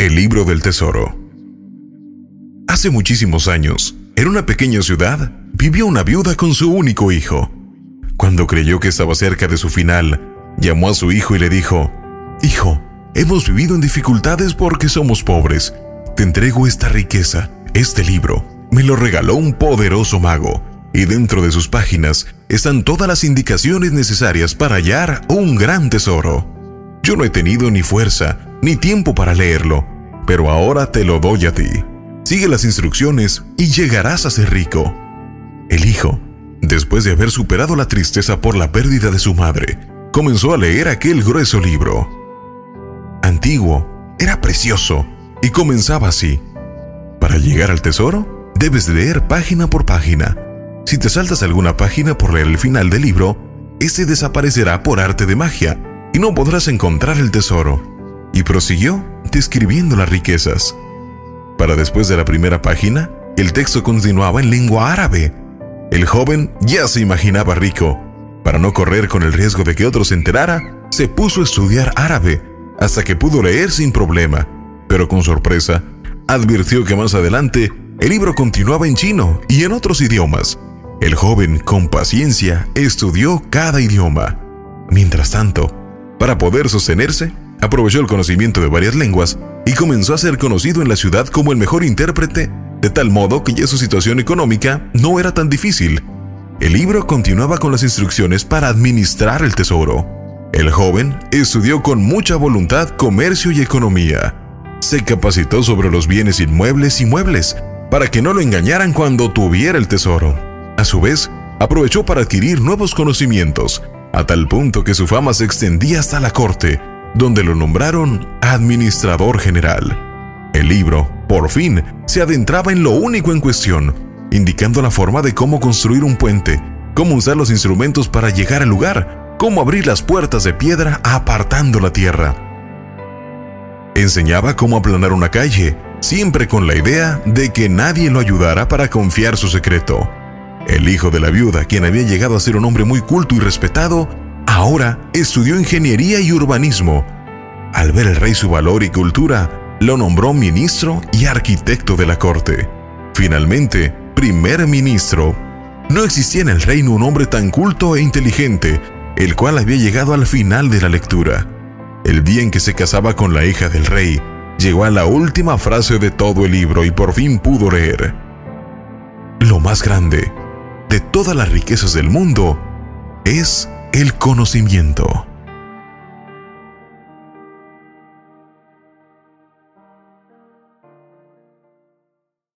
El libro del tesoro. Hace muchísimos años, en una pequeña ciudad, vivió una viuda con su único hijo. Cuando creyó que estaba cerca de su final, llamó a su hijo y le dijo, Hijo, hemos vivido en dificultades porque somos pobres. Te entrego esta riqueza, este libro. Me lo regaló un poderoso mago, y dentro de sus páginas están todas las indicaciones necesarias para hallar un gran tesoro. Yo no he tenido ni fuerza ni tiempo para leerlo, pero ahora te lo doy a ti. Sigue las instrucciones y llegarás a ser rico. El hijo Después de haber superado la tristeza por la pérdida de su madre, comenzó a leer aquel grueso libro. Antiguo, era precioso y comenzaba así. Para llegar al tesoro, debes leer página por página. Si te saltas alguna página por leer el final del libro, ese desaparecerá por arte de magia y no podrás encontrar el tesoro. Y prosiguió describiendo las riquezas. Para después de la primera página, el texto continuaba en lengua árabe el joven ya se imaginaba rico. Para no correr con el riesgo de que otro se enterara, se puso a estudiar árabe hasta que pudo leer sin problema. Pero con sorpresa, advirtió que más adelante el libro continuaba en chino y en otros idiomas. El joven, con paciencia, estudió cada idioma. Mientras tanto, para poder sostenerse, aprovechó el conocimiento de varias lenguas y comenzó a ser conocido en la ciudad como el mejor intérprete de tal modo que ya su situación económica no era tan difícil. El libro continuaba con las instrucciones para administrar el tesoro. El joven estudió con mucha voluntad comercio y economía. Se capacitó sobre los bienes inmuebles y muebles para que no lo engañaran cuando tuviera el tesoro. A su vez, aprovechó para adquirir nuevos conocimientos, a tal punto que su fama se extendía hasta la corte, donde lo nombraron administrador general. El libro, por fin, se adentraba en lo único en cuestión, indicando la forma de cómo construir un puente, cómo usar los instrumentos para llegar al lugar, cómo abrir las puertas de piedra apartando la tierra. Enseñaba cómo aplanar una calle, siempre con la idea de que nadie lo ayudara para confiar su secreto. El hijo de la viuda, quien había llegado a ser un hombre muy culto y respetado, ahora estudió ingeniería y urbanismo. Al ver el rey su valor y cultura, lo nombró ministro y arquitecto de la corte. Finalmente, primer ministro. No existía en el reino un hombre tan culto e inteligente, el cual había llegado al final de la lectura. El día en que se casaba con la hija del rey, llegó a la última frase de todo el libro y por fin pudo leer. Lo más grande de todas las riquezas del mundo es el conocimiento.